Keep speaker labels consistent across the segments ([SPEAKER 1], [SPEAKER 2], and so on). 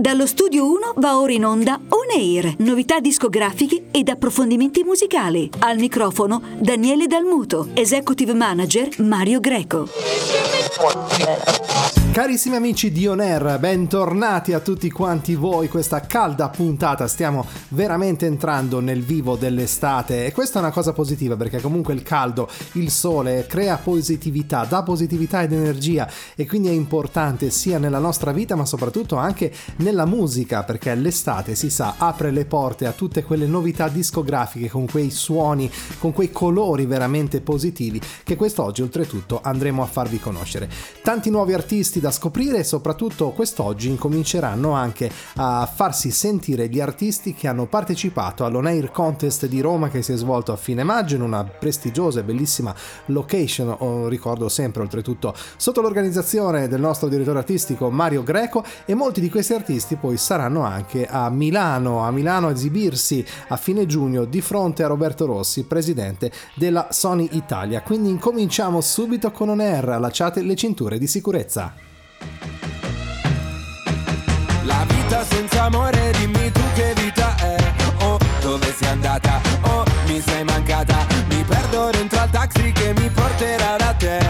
[SPEAKER 1] Dallo studio 1 va ora in onda On Air, novità discografiche ed approfondimenti musicali. Al microfono Daniele Dalmuto, executive manager Mario Greco.
[SPEAKER 2] Carissimi amici di On Air, bentornati a tutti quanti voi. Questa calda puntata stiamo veramente entrando nel vivo dell'estate e questa è una cosa positiva perché comunque il caldo, il sole crea positività, dà positività ed energia e quindi è importante sia nella nostra vita ma soprattutto anche nella musica perché l'estate si sa apre le porte a tutte quelle novità discografiche con quei suoni, con quei colori veramente positivi che quest'oggi oltretutto andremo a farvi conoscere. Tanti nuovi artisti da scoprire e soprattutto quest'oggi incominceranno anche a farsi sentire gli artisti che hanno partecipato all'On Air Contest di Roma che si è svolto a fine maggio in una prestigiosa e bellissima location, oh, ricordo sempre oltretutto sotto l'organizzazione del nostro direttore artistico Mario Greco e molti di questi artisti poi saranno anche a Milano, a Milano a esibirsi a fine giugno di fronte a Roberto Rossi, presidente della Sony Italia. Quindi incominciamo subito con On Air, allacciate le cinture di sicurezza.
[SPEAKER 3] La vita senza amore, dimmi tu che vita è. Oh, dove sei andata? Oh, mi sei mancata. Mi perdo dentro al taxi che mi porterà da te.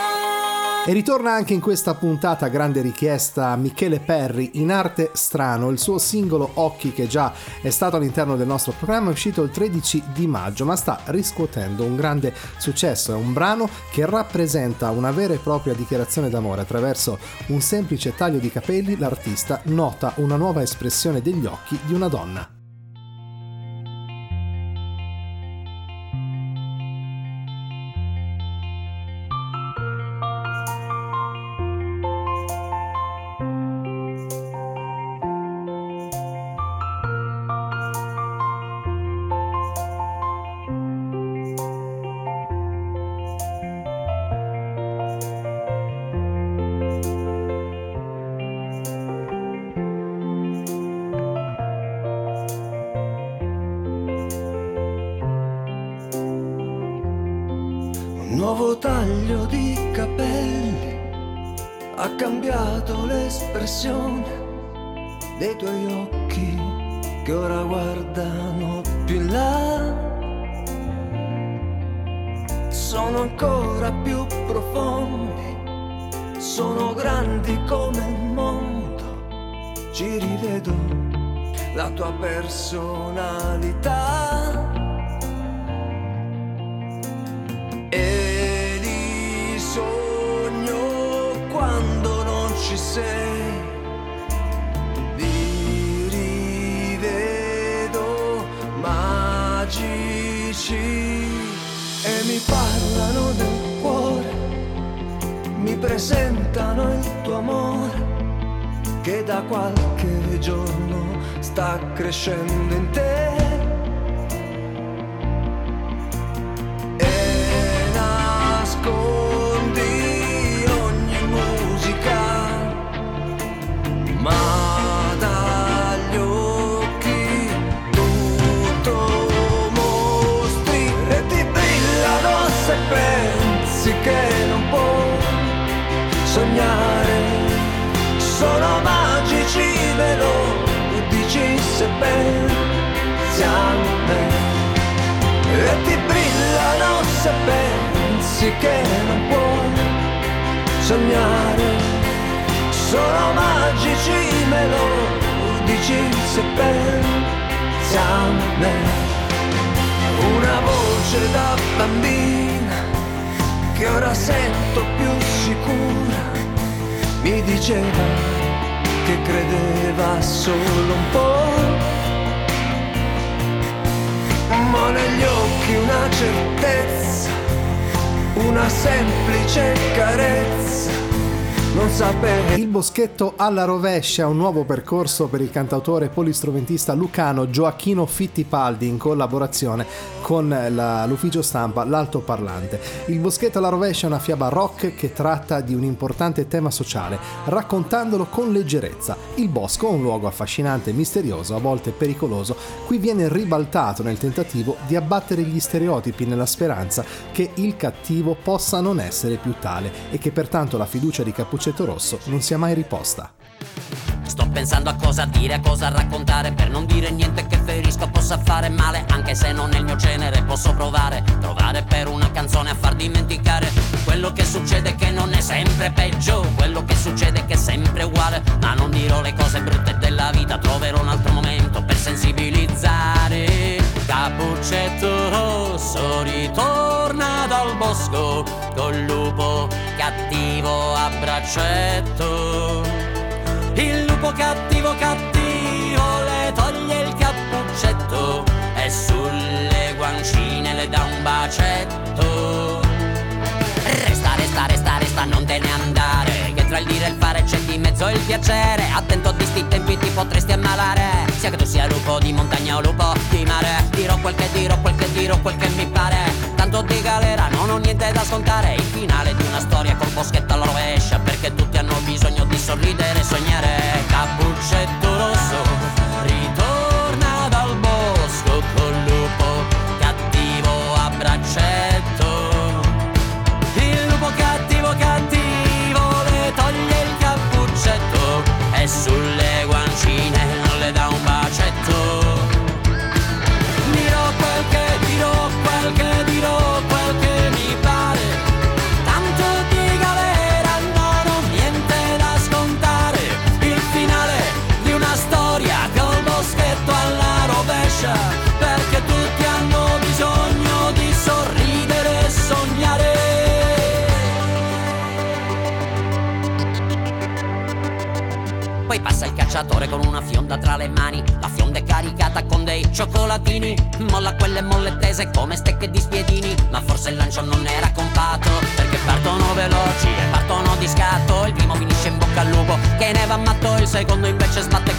[SPEAKER 2] E ritorna anche in questa puntata grande richiesta Michele Perri in arte strano, il suo singolo Occhi che già è stato all'interno del nostro programma è uscito il 13 di maggio ma sta riscuotendo un grande successo, è un brano che rappresenta una vera e propria dichiarazione d'amore attraverso un semplice taglio di capelli l'artista nota una nuova espressione degli occhi di una donna.
[SPEAKER 4] ci sei. Vi rivedo magici e mi parlano del cuore, mi presentano il tuo amore che da qualche giorno sta crescendo in te. Pensi a me e ti brillano se pensi che non puoi sognare. Sono magici me lo dici se pensi a me una voce da bambina che ora sento più sicura mi diceva che credeva solo un po', ma negli occhi una certezza, una semplice carezza, non sapere.
[SPEAKER 2] Il boschetto alla rovescia, un nuovo percorso per il cantautore polistrumentista lucano Gioacchino Fittipaldi in collaborazione con la- l'ufficio stampa L'Altoparlante. Il boschetto alla rovescia è una fiaba rock che tratta di un importante tema sociale, raccontandolo con leggerezza. Il bosco, un luogo affascinante misterioso, a volte pericoloso, qui viene ribaltato nel tentativo di abbattere gli stereotipi nella speranza che il cattivo possa non essere più tale e che pertanto la fiducia di Cappuccetto Rosso non sia mai riposta.
[SPEAKER 5] Sto pensando a cosa dire, a cosa raccontare Per non dire niente che ferisca possa fare male Anche se non è il mio genere posso provare Trovare per una canzone a far dimenticare Quello che succede che non è sempre peggio Quello che succede che è sempre uguale Ma non dirò le cose brutte della vita Troverò un altro momento per sensibilizzare Cappuccetto rosso ritorna dal bosco Col lupo cattivo a braccetto. Il lupo cattivo cattivo le toglie il cappuccetto e sulle guancine le dà un bacetto. Resta, resta, resta, resta, non te ne andare Che tra il dire e il fare c'è di mezzo il piacere. Attento a questi tempi ti potresti ammalare Sia che tu sia lupo di montagna o lupo di mare Dirò quel che dirò, quel che dirò, quel che mi pare. Tanto di galera non ho niente da scontare. Il finale di una storia col boschetto alla rovescia Perché tutti hanno bisogno di sorridere e sognare. Cappuccetto rosso secondo invece sbatte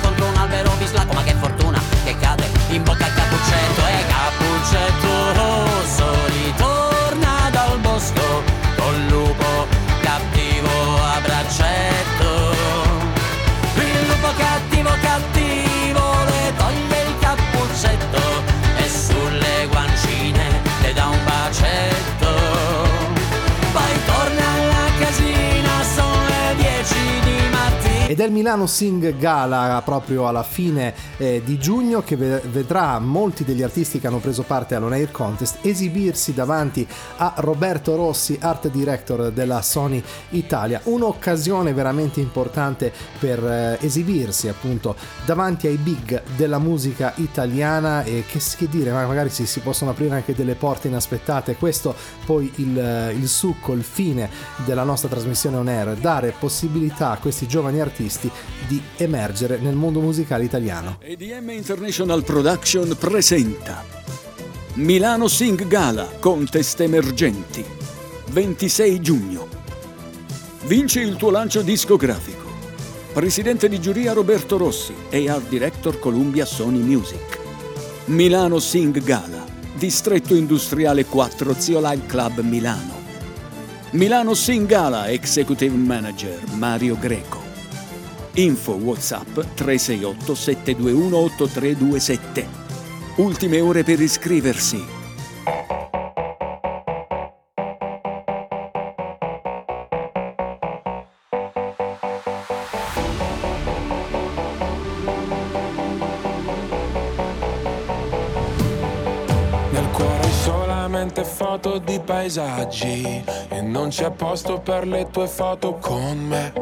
[SPEAKER 5] il
[SPEAKER 2] Milano Sing Gala proprio alla fine eh, di giugno che ve- vedrà molti degli artisti che hanno preso parte all'On Air Contest esibirsi davanti a Roberto Rossi, art director della Sony Italia. Un'occasione veramente importante per eh, esibirsi appunto davanti ai big della musica italiana e che, che dire, ma magari si, si possono aprire anche delle porte inaspettate. Questo poi il, il succo, il fine della nostra trasmissione on air, dare possibilità a questi giovani artisti di emergere nel mondo musicale italiano.
[SPEAKER 6] EDM International Production presenta Milano Sing Gala Contest Emergenti 26 giugno Vinci il tuo lancio discografico. Presidente di giuria Roberto Rossi e Art Director Columbia Sony Music. Milano Sing Gala, Distretto Industriale 4 Zio Live Club Milano. Milano Sing Gala Executive Manager Mario Greco. Info WhatsApp 368 721 8327. Ultime ore per iscriversi.
[SPEAKER 3] Nel cuore solamente foto di paesaggi e non c'è posto per le tue foto con me.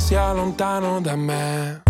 [SPEAKER 3] sia lontano da me.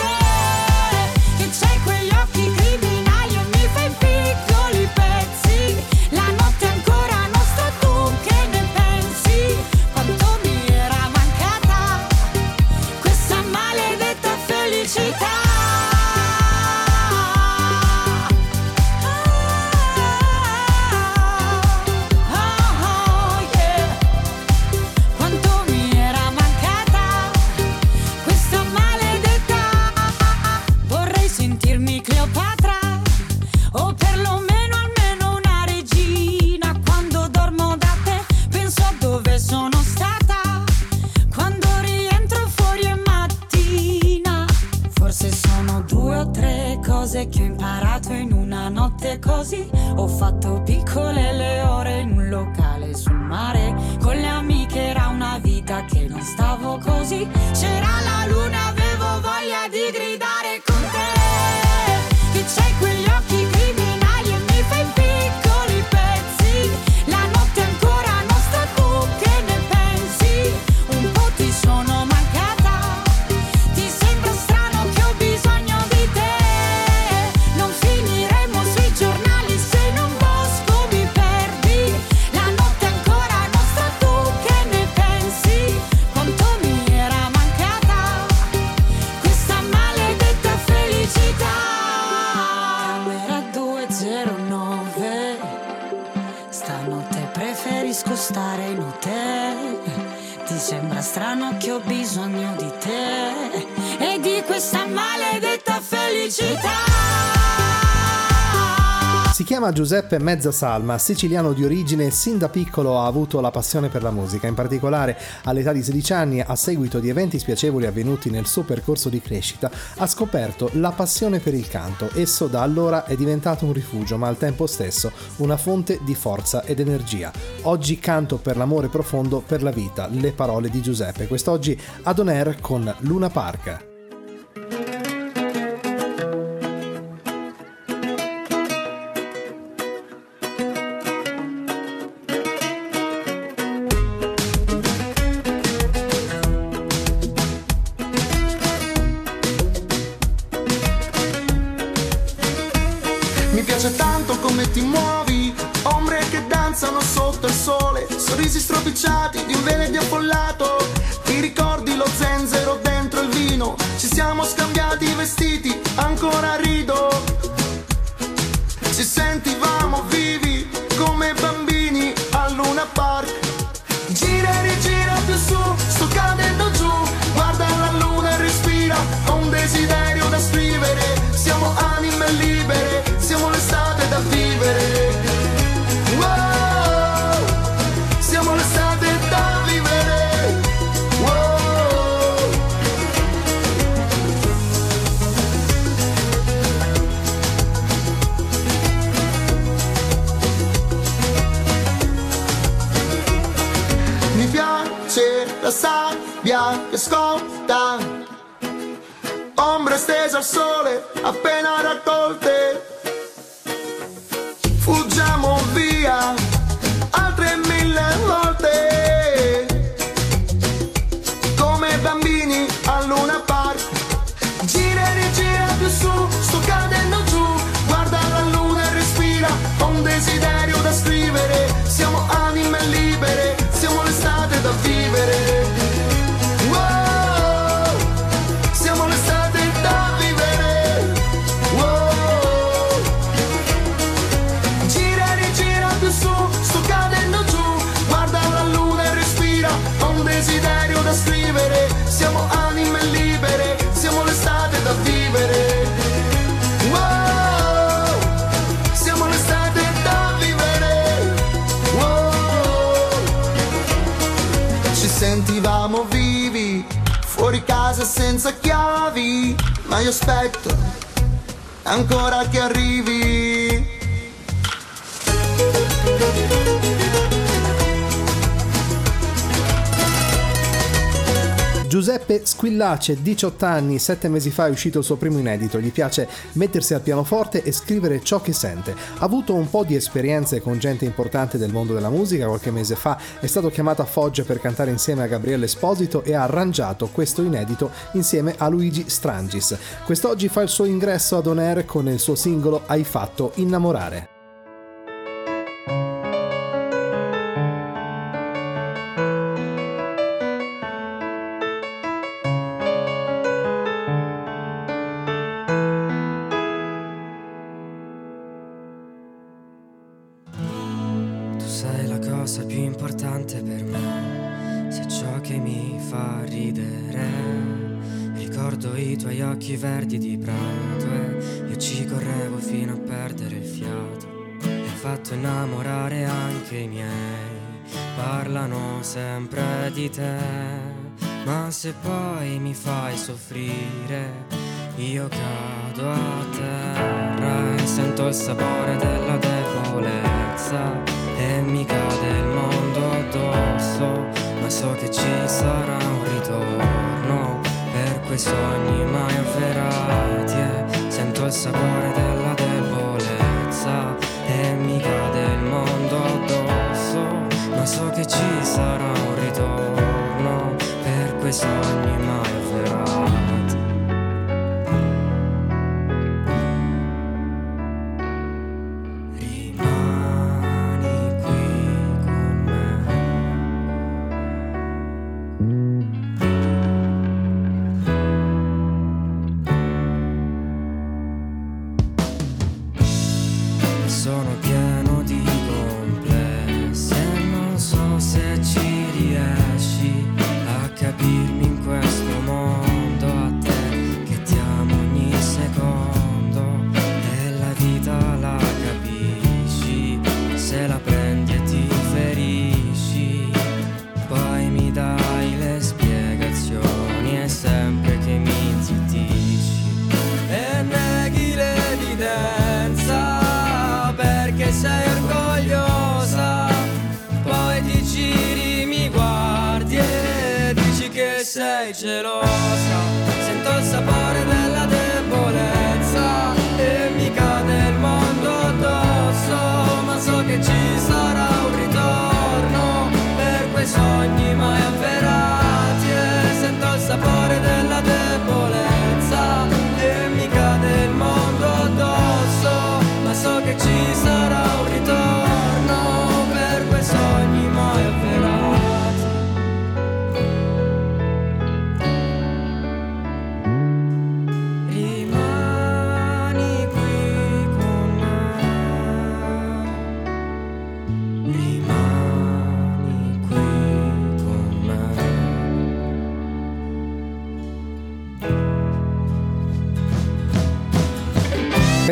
[SPEAKER 7] male così. Ho fatto piccole le ore in un locale sul mare. Con le amiche era una vita che non stavo così. C'era la luna, avevo voglia di gridare
[SPEAKER 2] così. Chiama Giuseppe Mezzasalma, siciliano di origine sin da piccolo ha avuto la passione per la musica, in particolare all'età di 16 anni, a seguito di eventi spiacevoli avvenuti nel suo percorso di crescita, ha scoperto la passione per il canto. Esso da allora è diventato un rifugio, ma al tempo stesso una fonte di forza ed energia. Oggi canto per l'amore profondo per la vita, le parole di Giuseppe. Quest'oggi ad On Air con Luna Park.
[SPEAKER 8] Al sole aspetto ancora che arrivi.
[SPEAKER 2] Giuseppe Squillace, 18 anni, 7 mesi fa è uscito il suo primo inedito, gli piace mettersi al pianoforte e scrivere ciò che sente. Ha avuto un po' di esperienze con gente importante del mondo della musica, qualche mese fa è stato chiamato a Foggia per cantare insieme a Gabriele Esposito e ha arrangiato questo inedito insieme a Luigi Strangis. Quest'oggi fa il suo ingresso ad On Air con il suo singolo Hai fatto innamorare.
[SPEAKER 9] Verdi di prato e io ci correvo fino a perdere il fiato. E hai fatto innamorare anche i miei, parlano sempre di te. Ma se poi mi fai soffrire, io cado a terra e sento il sapore della debolezza e mi cade il mondo addosso, ma so che ci sarà un ritorno per quei sogni il sapore della debolezza e mi cade il mondo addosso, ma so che ci sarà un ritorno per quei sogni mai avverati.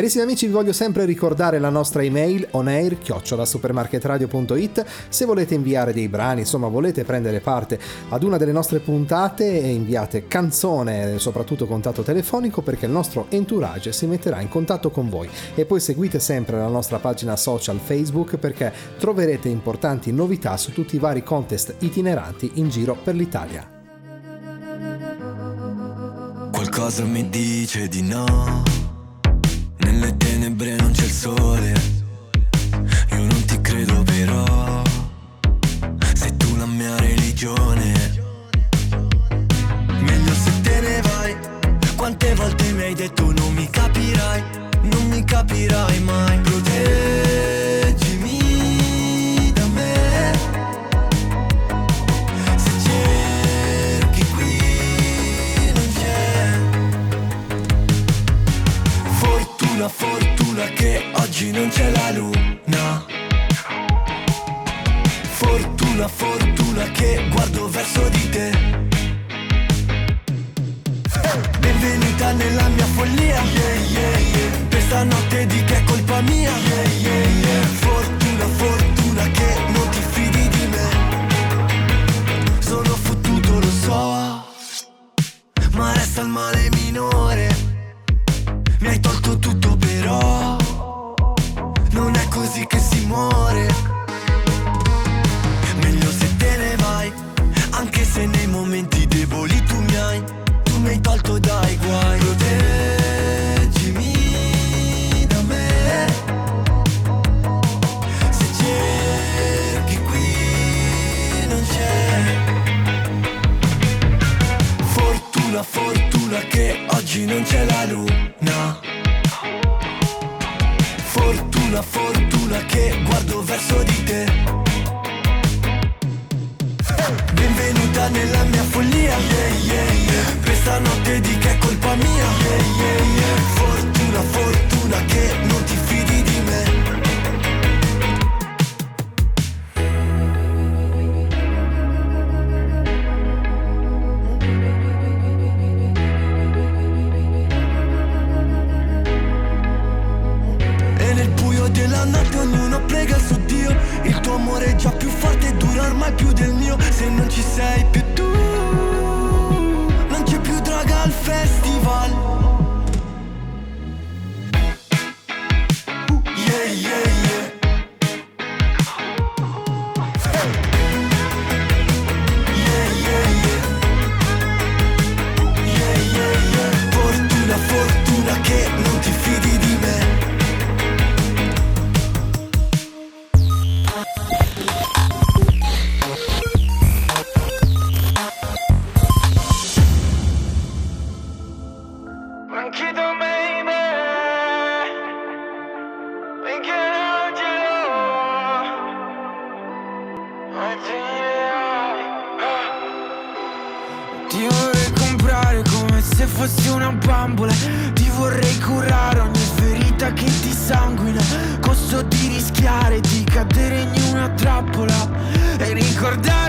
[SPEAKER 2] Carissimi amici, vi voglio sempre ricordare la nostra email onair supermarketradio.it se volete inviare dei brani, insomma volete prendere parte ad una delle nostre puntate inviate canzone, soprattutto contatto telefonico perché il nostro entourage si metterà in contatto con voi e poi seguite sempre la nostra pagina social Facebook perché troverete importanti novità su tutti i vari contest itineranti in giro per l'Italia.
[SPEAKER 4] Qualcosa mi dice di no. Nelle tenebre non c'è il sole. Io non ti credo però. Sei tu la mia religione. Meglio se te ne vai. Quante volte mi hai detto non mi capirai. Non mi capirai mai. Proteggimi Fortuna, che oggi non c'è la luna. Fortuna, fortuna che guardo verso di te. Benvenuta nella mia follia. Questa notte di che è colpa mia. Fortuna, fortuna che non ti fidi di me. Sono fottuto, lo so. Ma resta il male minore. Mi hai tolto tutto però Non è così che si muore. Meglio se te ne vai Anche se nei momenti deboli tu mi hai Tu mi hai tolto dai guai. Proteggimi da me. Se cerchi qui non c'è. Fortuna, fortuna che oggi non c'è la luna. Fortuna, fortuna che guardo verso di te. Benvenuta nella mia follia. Questa notte di che è colpa mia. Fortuna, fortuna che non ti fidi prega su Dio. Il tuo amore è già più forte e dura ormai più del mio. Se non ci sei più tu Non c'è più droga al festival. Uh, yeah, yeah chiedo baby. Michelangelo ah.
[SPEAKER 10] Ti vorrei comprare come se fossi una bambola. Ti vorrei curare ogni ferita che ti sanguina. Costo di rischiare di cadere in una trappola. E ricordare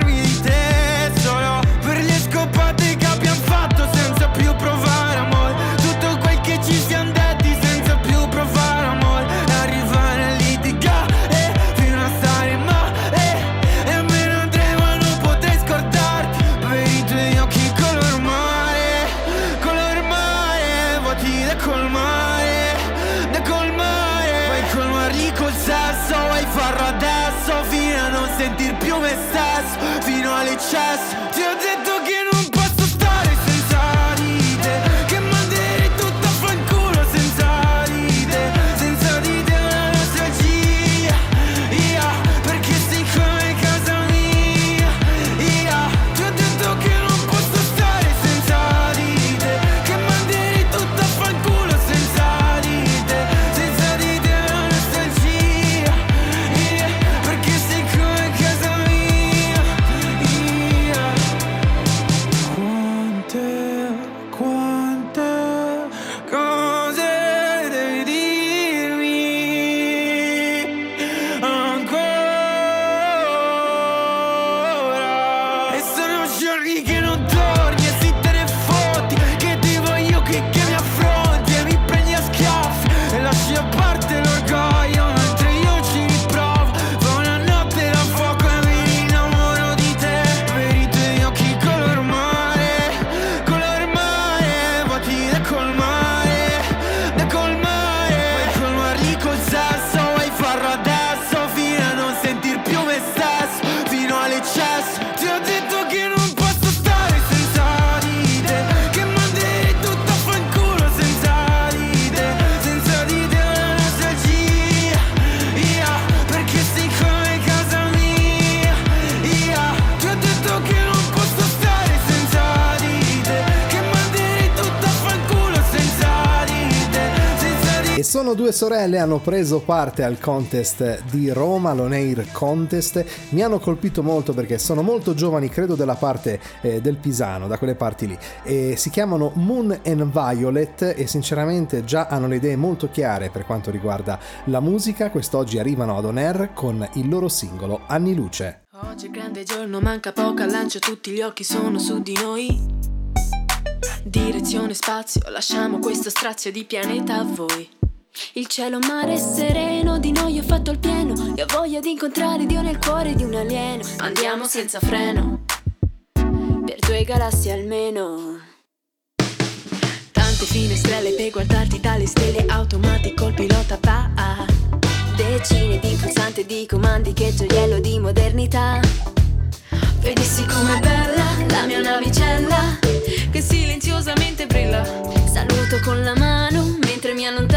[SPEAKER 10] sono giorni che
[SPEAKER 2] sono due sorelle, hanno preso parte al contest di Roma, l'Oneir Contest. Mi hanno colpito molto perché sono molto giovani, credo della parte eh, del Pisano, da quelle parti lì. E si chiamano Moon and Violet e sinceramente già hanno le idee molto chiare per quanto riguarda la musica. Quest'oggi arrivano ad On Air con il loro singolo Anni Luce.
[SPEAKER 11] Oggi è grande giorno, manca poco al lancio, tutti gli occhi sono su di noi. Direzione spazio, lasciamo questo strazio di pianeta a voi.
[SPEAKER 12] Il cielo mare sereno, di noi ho fatto il pieno. E ho voglia di incontrare Dio nel cuore di un alieno.
[SPEAKER 11] Andiamo senza freno,
[SPEAKER 12] Per due galassie almeno.
[SPEAKER 11] Tante finestrelle per guardarti dalle stelle. Automatico, il pilota va.
[SPEAKER 12] Decine di pulsanti di comandi Che gioiello di modernità.
[SPEAKER 11] Vedessi com'è bella la mia navicella che silenziosamente brilla.
[SPEAKER 12] Saluto con la mano mentre mi allontano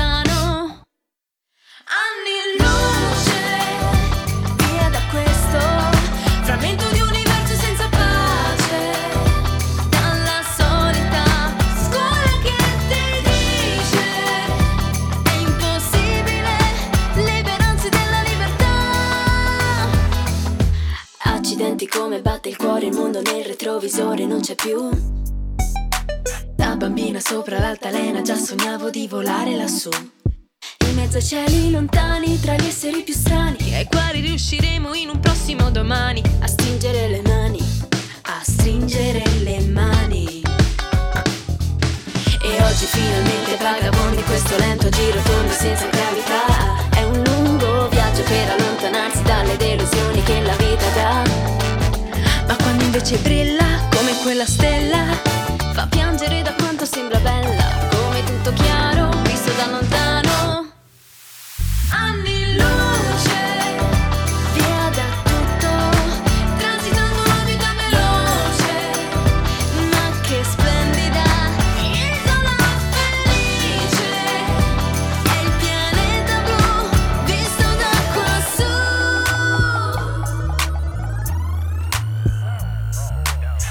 [SPEAKER 12] come batte il cuore Il mondo nel retrovisore non c'è più
[SPEAKER 11] Da bambina sopra l'altalena già sognavo di volare lassù.
[SPEAKER 12] Mezzo ai cieli lontani Tra gli esseri più strani
[SPEAKER 11] Ai quali riusciremo in un prossimo domani.
[SPEAKER 12] A stringere le mani A stringere le mani
[SPEAKER 11] E oggi finalmente vagabondi questo lento giro tondo senza gravità.
[SPEAKER 12] È un lungo viaggio per allontanarsi dalle delusioni che la vita dà
[SPEAKER 11] Ma quando invece brilla come quella stella,
[SPEAKER 12] Fa piangere da quanto sembra bella Come tutto chiaro visto da lontano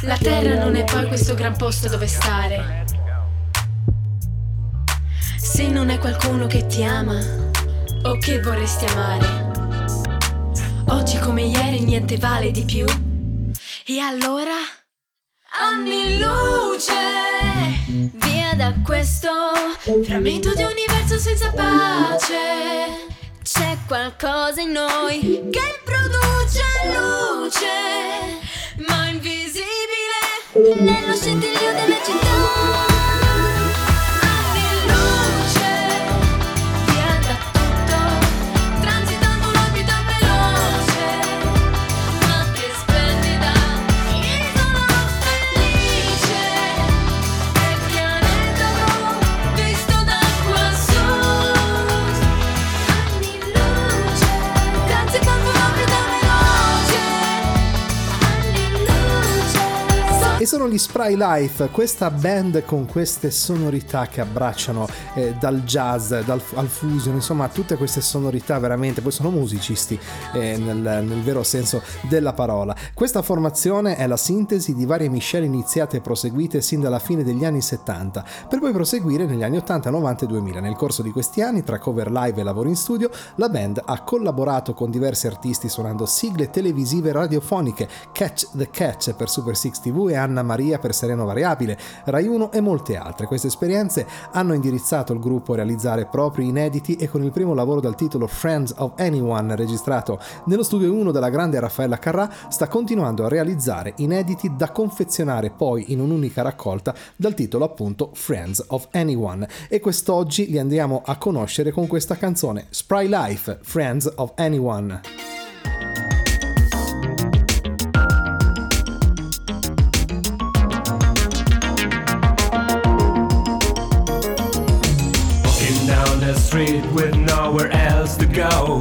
[SPEAKER 11] La terra non è poi questo gran posto dove stare. Se non è qualcuno che ti ama o che vorresti amare. Oggi come ieri niente vale di più. E allora?
[SPEAKER 12] anni luce, via da questo frammento di universo senza pace. C'è qualcosa in noi che produce luce, ma invisibile nello scintillio delle città. E
[SPEAKER 2] sono gli Spry Life, questa band con queste sonorità che abbracciano eh, dal jazz, dal, al fusion, insomma tutte queste sonorità veramente, poi sono musicisti eh, nel, nel vero senso della parola. Questa formazione è la sintesi di varie miscele iniziate e proseguite sin dalla fine degli anni 70, per poi proseguire negli anni 80, 90 e 2000. Nel corso di questi anni, tra cover live e lavori in studio, la band ha collaborato con diversi artisti suonando sigle televisive e radiofoniche, Catch the Catch per Super 6 TV e Anna Maria per Sereno Variabile, Rai 1 e molte altre. Queste esperienze hanno indirizzato il gruppo a realizzare propri inediti e con il primo lavoro dal titolo Friends of Anyone registrato nello studio 1 della grande Raffaella Carrà sta continuando a realizzare inediti da confezionare poi in un'unica raccolta dal titolo appunto Friends of Anyone e quest'oggi li andiamo a conoscere con questa canzone Spry Life Friends of Anyone.
[SPEAKER 13] Street with nowhere else to go.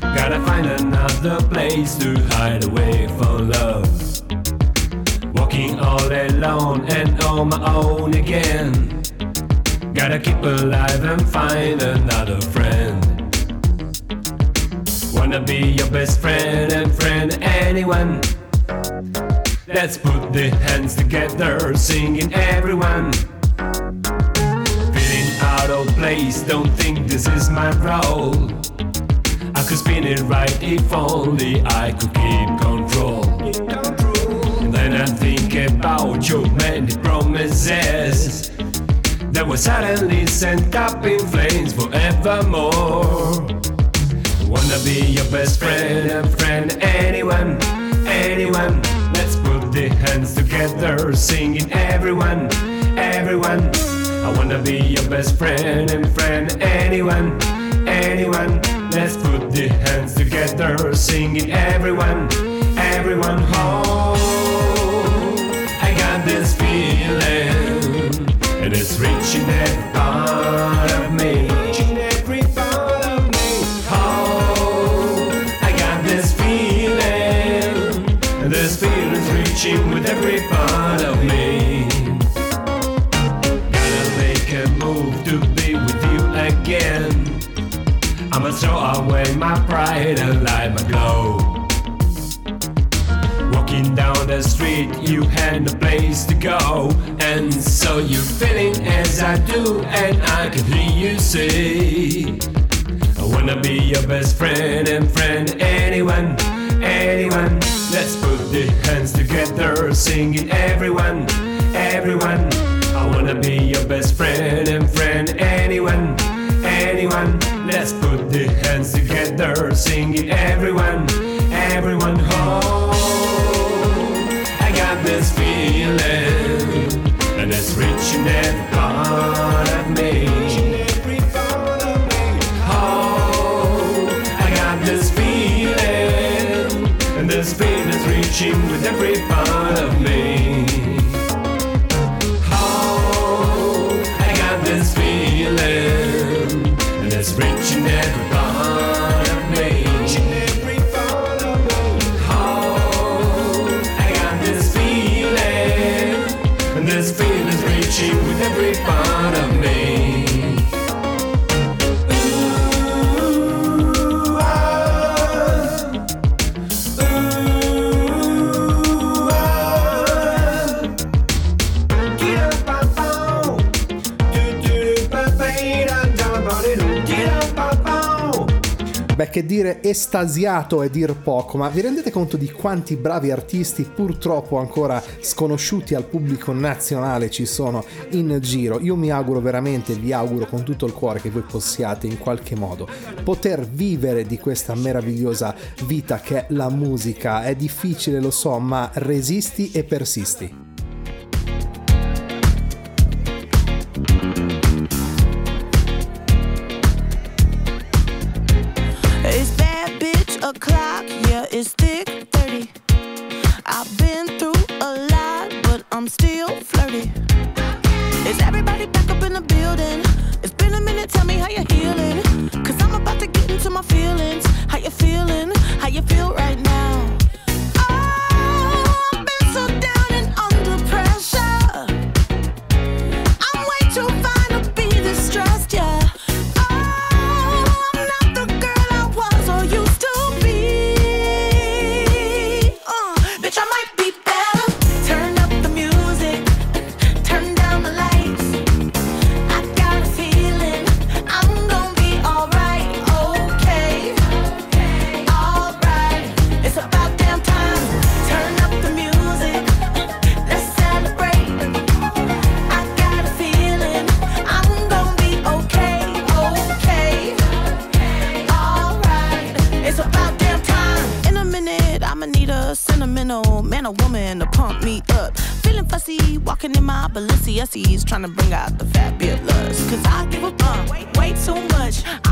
[SPEAKER 13] Gotta find another place to hide away from love. Walking all alone and on my own again. Gotta keep alive and find another friend. Wanna be your best friend and friend anyone. Let's put the hands together, singing everyone. Of place, don't think this is my role. I could spin it right if only I could keep control. Then I think about your many promises that were suddenly sent up in flames forevermore. Wanna be your best friend and friend anyone, anyone. Let's put the hands together, singing everyone, everyone. I wanna be your best friend and friend anyone, anyone. Let's put the hands together, singing everyone, everyone. Oh, pride and light my glow. Walking down the street, you had no place to go. And so you're feeling as I do, and I can hear you say, I wanna be your best friend and friend anyone, anyone. Let's put the hands together, singing everyone, everyone. I wanna be your best friend and friend anyone, anyone. Let's put the hands together, singing everyone, everyone. Oh, I got this feeling, and it's reaching every part of me. Oh, I got this feeling, and this feeling's reaching with every part of me.
[SPEAKER 2] dire estasiato è dir poco, ma vi rendete conto di quanti bravi artisti purtroppo ancora sconosciuti al pubblico nazionale ci sono in giro? Io mi auguro veramente, vi auguro con tutto il cuore che voi possiate in qualche modo poter vivere di questa meravigliosa vita che è la musica. È difficile, lo so, ma resisti e persisti.
[SPEAKER 14] Balenciennes trying to bring out the fabulous. Cause I give a fuck, wait, way too much.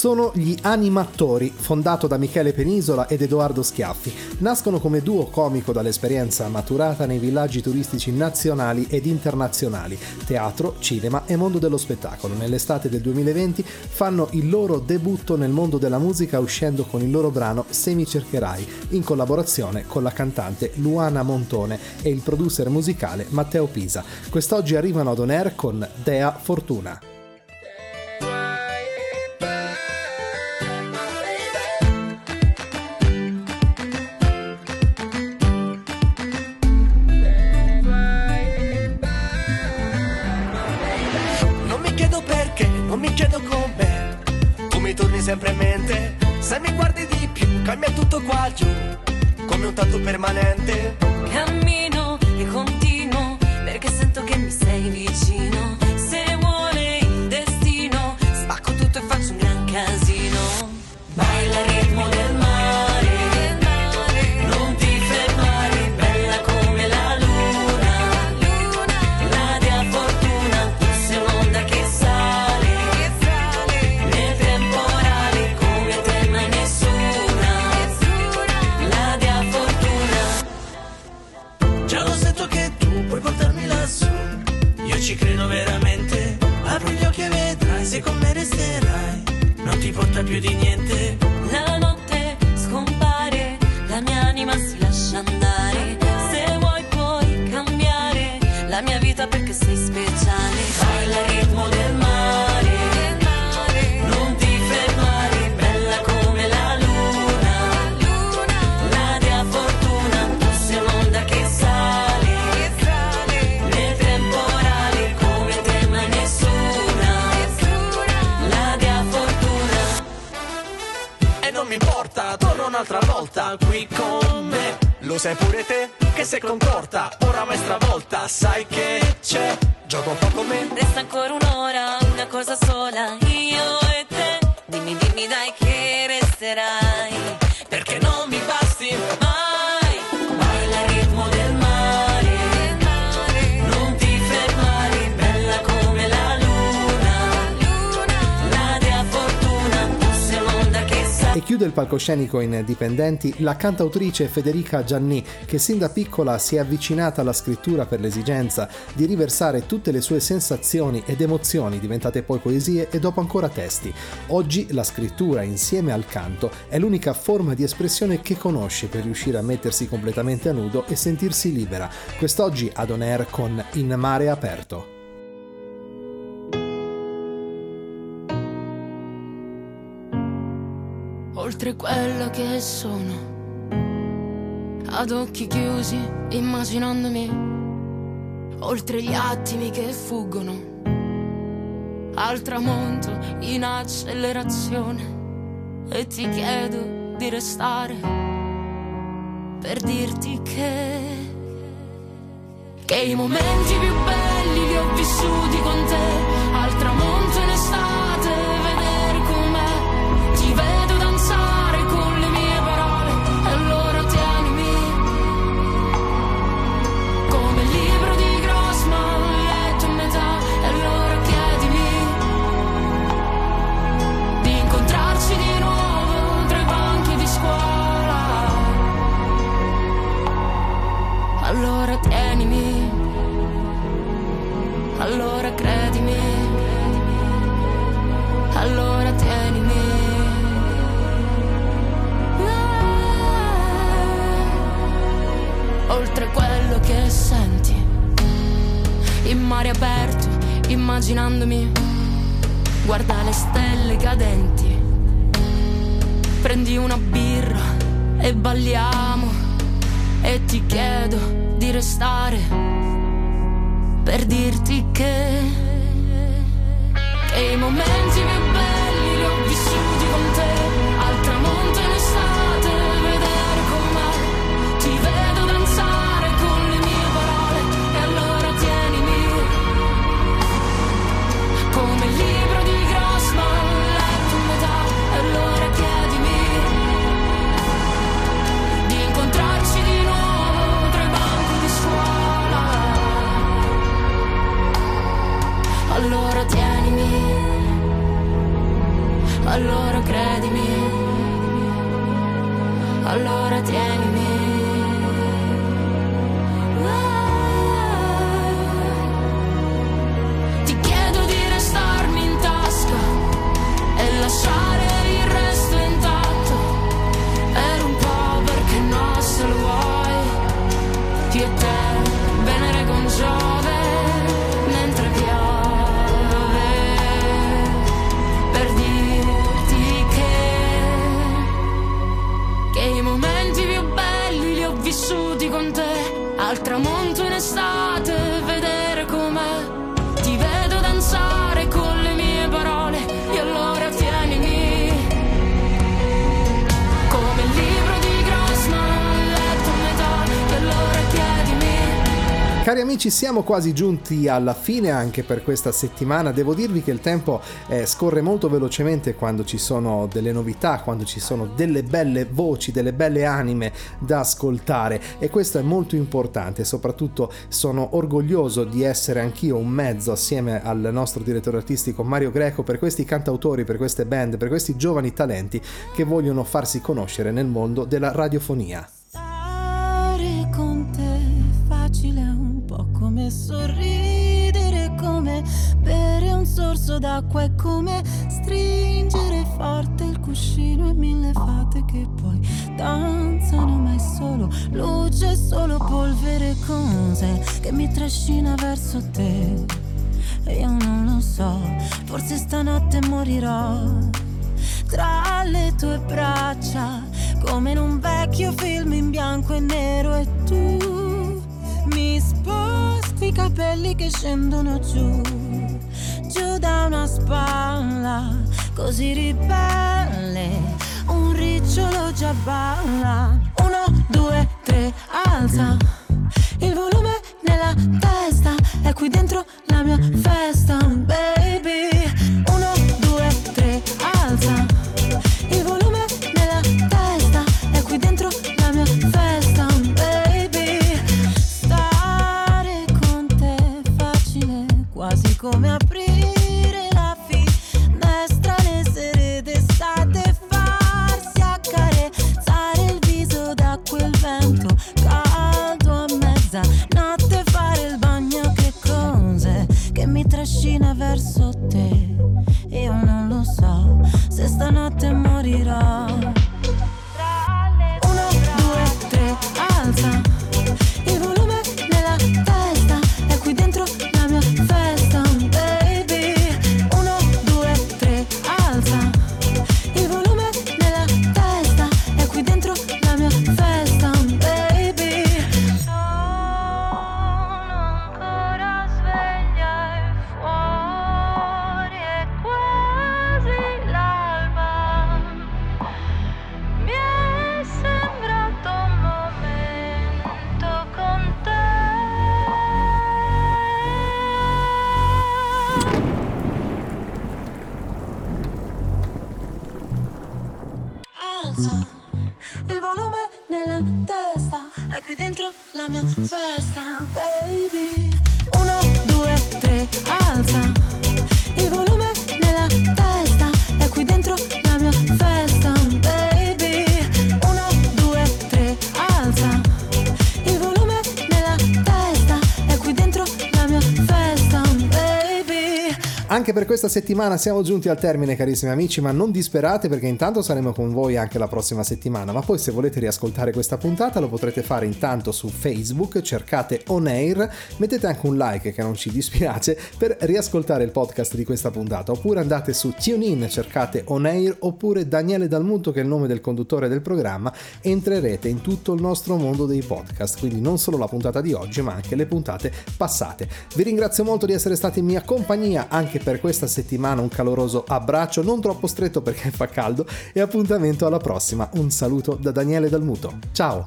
[SPEAKER 2] Sono gli Animattori, fondato da Michele Penisola ed Edoardo Schiaffi. Nascono come duo comico dall'esperienza maturata nei villaggi turistici nazionali ed internazionali, teatro, cinema e mondo dello spettacolo. Nell'estate del 2020 fanno il loro debutto nel mondo della musica uscendo con il loro brano Se mi cercherai, in collaborazione con la cantante Luana Montone e il producer musicale Matteo Pisa. Quest'oggi arrivano ad On Air con Dea Fortuna.
[SPEAKER 15] Sempre in mente. Se mi guardi di più, cambia tutto qua giù Come un tatto permanente.
[SPEAKER 16] Cammino e continuo ti
[SPEAKER 15] porta più di niente
[SPEAKER 16] La notte scompare, la mia anima si lascia andare. Se vuoi puoi cambiare la mia vita perché sei
[SPEAKER 15] volta. Qui con me. Lo sai pure te che sei contorta. Ora mai stravolta Sai che c'è. Gioco un po' con me.
[SPEAKER 16] Resta ancora un'ora, una cosa sola,
[SPEAKER 2] chiude il palcoscenico in Dipendenti la cantautrice Federica Gianni, che sin da piccola si è avvicinata alla scrittura per l'esigenza di riversare tutte le sue sensazioni ed emozioni, diventate poi poesie e dopo ancora testi. Oggi la scrittura insieme al canto è l'unica forma di espressione che conosce per riuscire a mettersi completamente a nudo e sentirsi libera. Quest'oggi ad On Air con In Mare Aperto.
[SPEAKER 11] Oltre quello che sono. Ad occhi chiusi, immaginandomi, oltre gli attimi che fuggono, al tramonto in accelerazione. E ti chiedo di restare per dirti che, che i momenti più belli li ho vissuti con te, al tramonto mare aperto, immaginandomi, guarda le stelle cadenti. Prendi una birra e balliamo e ti chiedo di restare per dirti che, che i momenti più belli li ho vissuti con te
[SPEAKER 2] siamo quasi giunti alla fine anche per questa settimana. Devo dirvi che il tempo eh, scorre molto velocemente quando ci sono delle novità, quando ci sono delle belle voci, delle belle anime da ascoltare e questo è molto importante. Soprattutto sono orgoglioso di essere anch'io un mezzo assieme al nostro direttore artistico Mario Greco per questi cantautori, per queste band, per questi giovani talenti che vogliono farsi conoscere nel mondo della radiofonia.
[SPEAKER 7] Stare con te facile, sorridere, come bere un sorso d'acqua, è come stringere forte il cuscino e mille fate che poi danzano, ma è solo luce, solo polvere, cose che mi trascina verso te. E io non lo so, forse stanotte morirò tra le tue braccia, come in un vecchio film in bianco e nero e tu mi sposti i capelli che scendono giù, giù da una spalla, così ribelle, un ricciolo già balla. Uno, due, tre, alza il volume nella testa, è qui dentro la mia festa, baby. Uno, due, tre, alza
[SPEAKER 2] Anche per questa settimana siamo giunti al termine carissimi amici, ma non disperate perché intanto saremo con voi anche la prossima settimana, ma poi se volete riascoltare questa puntata lo potrete fare intanto su Facebook, cercate On Air, mettete anche un like che non ci dispiace per riascoltare il podcast di questa puntata, oppure andate su TuneIn, cercate On Air, oppure Daniele Dalmuto che è il nome del conduttore del programma, entrerete in tutto il nostro mondo dei podcast, quindi non solo la puntata di oggi ma anche le puntate passate. Vi ringrazio molto di essere stati in mia compagnia anche per questa settimana un caloroso abbraccio, non troppo stretto perché fa caldo, e appuntamento alla prossima. Un saluto da Daniele Dalmuto. Ciao!